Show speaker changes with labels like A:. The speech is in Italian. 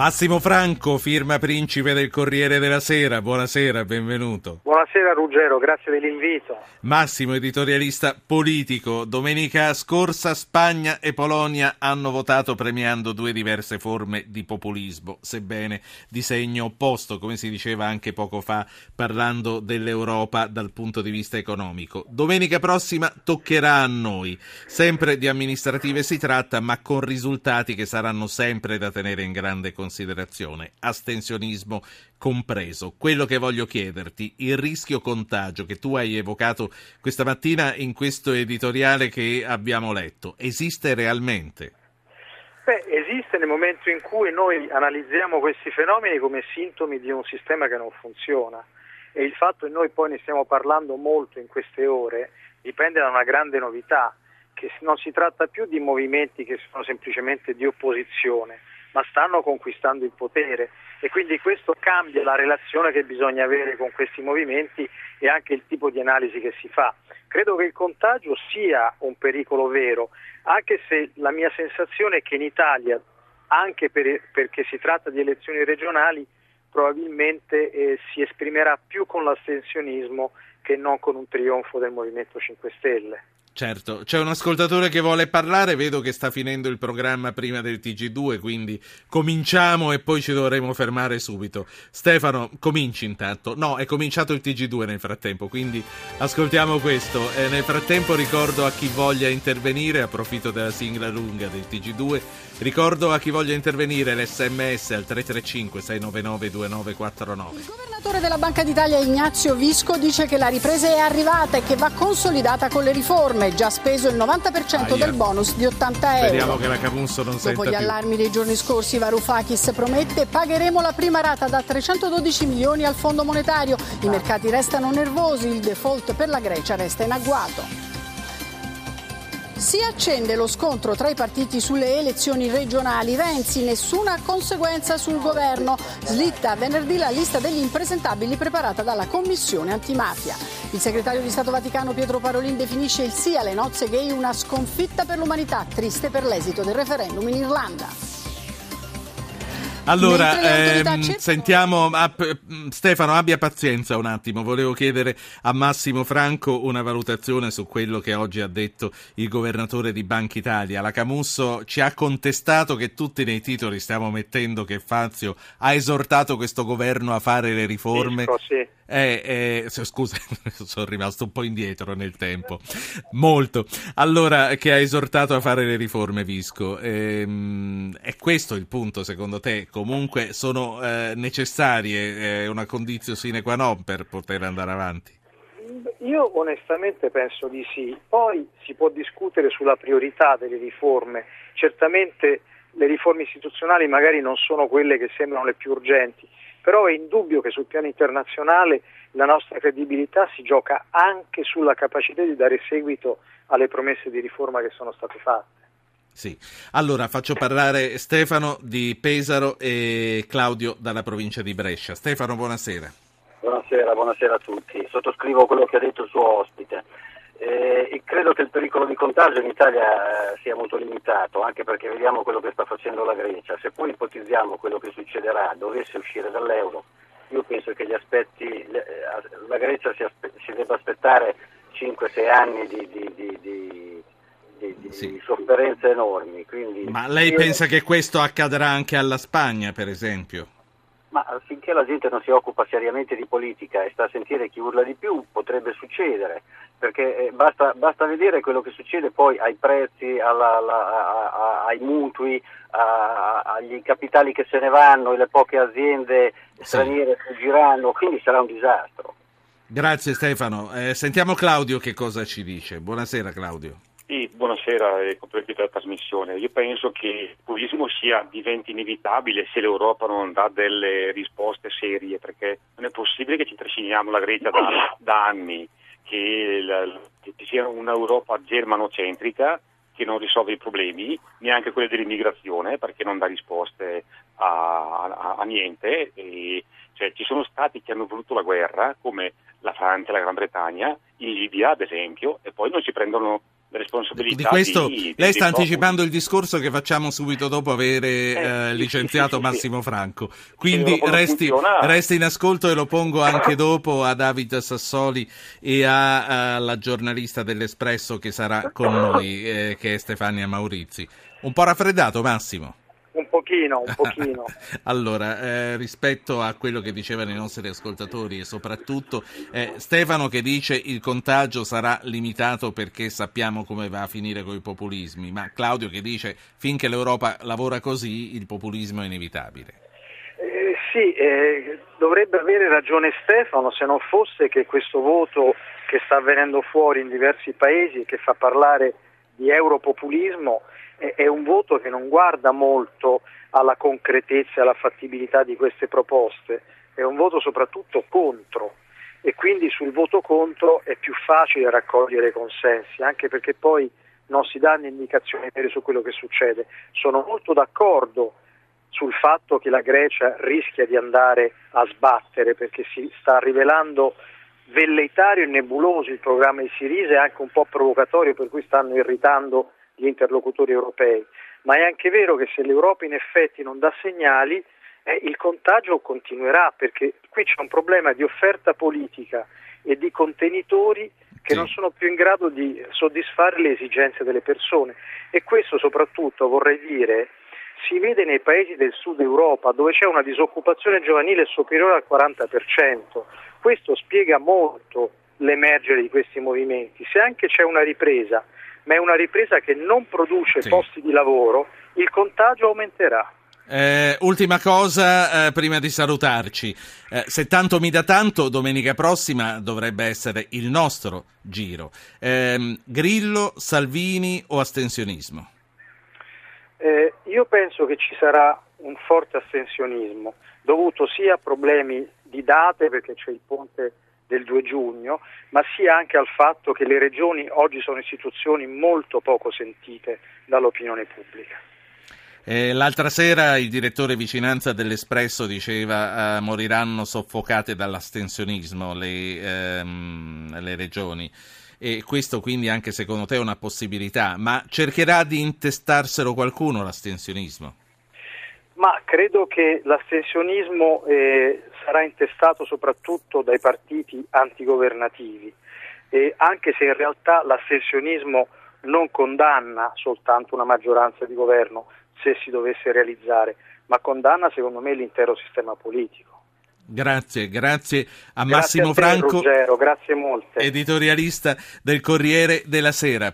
A: Massimo Franco, firma principe del Corriere della Sera, buonasera, benvenuto.
B: Buonasera Ruggero, grazie dell'invito.
A: Massimo, editorialista politico. Domenica scorsa Spagna e Polonia hanno votato premiando due diverse forme di populismo, sebbene di segno opposto, come si diceva anche poco fa parlando dell'Europa dal punto di vista economico. Domenica prossima toccherà a noi. Sempre di amministrative si tratta, ma con risultati che saranno sempre da tenere in grande considerazione considerazione, astensionismo compreso. Quello che voglio chiederti, il rischio contagio che tu hai evocato questa mattina in questo editoriale che abbiamo letto, esiste realmente?
B: Beh, esiste nel momento in cui noi analizziamo questi fenomeni come sintomi di un sistema che non funziona e il fatto che noi poi ne stiamo parlando molto in queste ore dipende da una grande novità, che non si tratta più di movimenti che sono semplicemente di opposizione, ma stanno conquistando il potere e quindi questo cambia la relazione che bisogna avere con questi movimenti e anche il tipo di analisi che si fa. Credo che il contagio sia un pericolo vero, anche se la mia sensazione è che in Italia, anche per, perché si tratta di elezioni regionali, probabilmente eh, si esprimerà più con l'astensionismo che non con un trionfo del Movimento 5 Stelle.
A: Certo, c'è un ascoltatore che vuole parlare, vedo che sta finendo il programma prima del TG2, quindi cominciamo e poi ci dovremo fermare subito. Stefano, cominci intanto. No, è cominciato il TG2 nel frattempo, quindi ascoltiamo questo. E nel frattempo ricordo a chi voglia intervenire, approfitto della sigla lunga del TG2, ricordo a chi voglia intervenire l'SMS al 335 699 2949.
C: Il governatore della Banca d'Italia Ignazio Visco dice che la ripresa è arrivata e che va consolidata con le riforme già speso il 90% Aia. del bonus di 80 euro.
A: Speriamo che la Camusso non
C: Dopo
A: gli
C: allarmi dei giorni scorsi, Varoufakis promette pagheremo la prima rata da 312 milioni al Fondo Monetario. I mercati restano nervosi, il default per la Grecia resta in agguato. Si accende lo scontro tra i partiti sulle elezioni regionali. Renzi, nessuna conseguenza sul governo. Slitta venerdì la lista degli impresentabili preparata dalla Commissione antimafia. Il segretario di Stato Vaticano Pietro Parolin definisce il sì alle nozze gay una sconfitta per l'umanità, triste per l'esito del referendum in Irlanda.
A: Allora, ehm, sentiamo, app, Stefano, abbia pazienza un attimo. Volevo chiedere a Massimo Franco una valutazione su quello che oggi ha detto il governatore di Banca Italia. La Camusso ci ha contestato che tutti nei titoli stiamo mettendo che Fazio ha esortato questo governo a fare le riforme.
B: Dico, sì.
A: Eh, eh, scusa, sono rimasto un po' indietro nel tempo, molto. Allora, che ha esortato a fare le riforme, Visco. Ehm, è questo il punto, secondo te? Comunque sono eh, necessarie, è una condizione sine qua non per poter andare avanti?
B: Io onestamente penso di sì. Poi si può discutere sulla priorità delle riforme. Certamente le riforme istituzionali magari non sono quelle che sembrano le più urgenti però è indubbio che sul piano internazionale la nostra credibilità si gioca anche sulla capacità di dare seguito alle promesse di riforma che sono state fatte.
A: Sì, allora faccio parlare Stefano di Pesaro e Claudio dalla provincia di Brescia. Stefano, buonasera.
D: Buonasera, buonasera a tutti. Sottoscrivo quello che ha detto il suo ospite. Eh, credo che il pericolo di contagio in Italia eh, sia molto limitato, anche perché vediamo quello che sta facendo la Grecia. Se poi ipotizziamo quello che succederà, dovesse uscire dall'euro, io penso che gli aspetti, eh, la Grecia si, aspe- si debba aspettare 5-6 anni di, di, di, di sì. sofferenze enormi. Quindi
A: Ma lei io... pensa che questo accadrà anche alla Spagna, per esempio?
D: Ma finché la gente non si occupa seriamente di politica e sta a sentire chi urla di più, potrebbe succedere, perché eh, basta, basta vedere quello che succede poi ai prezzi, alla, alla, a, a, ai mutui, a, agli capitali che se ne vanno e le poche aziende straniere sì. fuggiranno, quindi sarà un disastro.
A: Grazie Stefano. Eh, sentiamo Claudio che cosa ci dice. Buonasera Claudio.
E: Sì, buonasera e complimenti per la trasmissione. Io penso che il populismo sia, diventi inevitabile se l'Europa non dà delle risposte serie, perché non è possibile che ci trasciniamo la Grecia da, da anni, che, ci sia un'Europa germanocentrica che non risolve i problemi, neanche quelli dell'immigrazione, perché non dà risposte a, a, a niente. E, cioè, ci sono stati che hanno voluto la guerra, come la Francia la Gran Bretagna, in Libia ad esempio, e poi non ci prendono responsabilità
A: di questo
E: di,
A: lei sta anticipando il discorso che facciamo subito dopo aver eh, eh, licenziato
E: sì, sì,
A: Massimo Franco. Quindi resti, resti, in ascolto e lo pongo anche dopo a David Sassoli e a, alla giornalista dell'Espresso che sarà con noi eh, che è Stefania Maurizi. Un po' raffreddato Massimo
B: pochino, un pochino.
A: allora, eh, rispetto a quello che dicevano i nostri ascoltatori e soprattutto eh, Stefano che dice il contagio sarà limitato perché sappiamo come va a finire con i populismi, ma Claudio che dice finché l'Europa lavora così il populismo è inevitabile.
B: Eh, sì, eh, dovrebbe avere ragione Stefano se non fosse che questo voto che sta venendo fuori in diversi paesi e che fa parlare di europopulismo è un voto che non guarda molto alla concretezza e alla fattibilità di queste proposte, è un voto soprattutto contro e quindi sul voto contro è più facile raccogliere consensi, anche perché poi non si danno indicazioni vere su quello che succede. Sono molto d'accordo sul fatto che la Grecia rischia di andare a sbattere perché si sta rivelando velleitario e nebuloso il programma di Sirisa e anche un po' provocatorio per cui stanno irritando gli interlocutori europei, ma è anche vero che se l'Europa in effetti non dà segnali, eh, il contagio continuerà perché qui c'è un problema di offerta politica e di contenitori che sì. non sono più in grado di soddisfare le esigenze delle persone e questo soprattutto vorrei dire si vede nei paesi del sud Europa dove c'è una disoccupazione giovanile superiore al 40%. Questo spiega molto l'emergere di questi movimenti. Se anche c'è una ripresa, ma è una ripresa che non produce sì. posti di lavoro, il contagio aumenterà.
A: Eh, ultima cosa eh, prima di salutarci, eh, se tanto mi dà tanto, domenica prossima dovrebbe essere il nostro giro. Ehm, Grillo, Salvini o astensionismo?
B: Io penso che ci sarà un forte astensionismo dovuto sia a problemi di date perché c'è il ponte del 2 giugno, ma sia anche al fatto che le regioni oggi sono istituzioni molto poco sentite dall'opinione pubblica.
A: Eh, l'altra sera il direttore vicinanza dell'Espresso diceva eh, moriranno soffocate dall'astensionismo le, ehm, le regioni e questo quindi anche secondo te è una possibilità, ma cercherà di intestarselo qualcuno l'astensionismo?
B: Ma credo che l'astensionismo eh, sarà intestato soprattutto dai partiti antigovernativi, eh, anche se in realtà l'astensionismo non condanna soltanto una maggioranza di governo se si dovesse realizzare, ma condanna secondo me l'intero sistema politico.
A: Grazie, grazie a Massimo grazie a te, Franco,
B: Ruggero,
A: editorialista del Corriere della Sera.